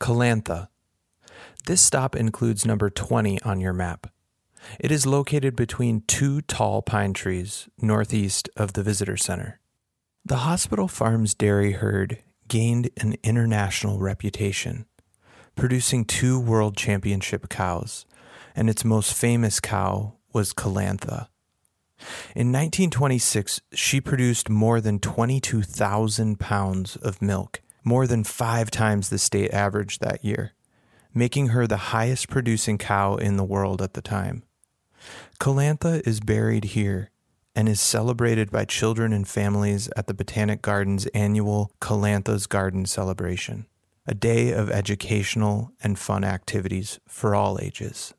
Colantha. This stop includes number 20 on your map. It is located between two tall pine trees northeast of the visitor center. The Hospital Farms dairy herd gained an international reputation, producing two world championship cows, and its most famous cow was Colantha. In 1926, she produced more than 22,000 pounds of milk, more than five times the state average that year, making her the highest producing cow in the world at the time. Colantha is buried here and is celebrated by children and families at the Botanic Gardens' annual Colantha's Garden celebration, a day of educational and fun activities for all ages.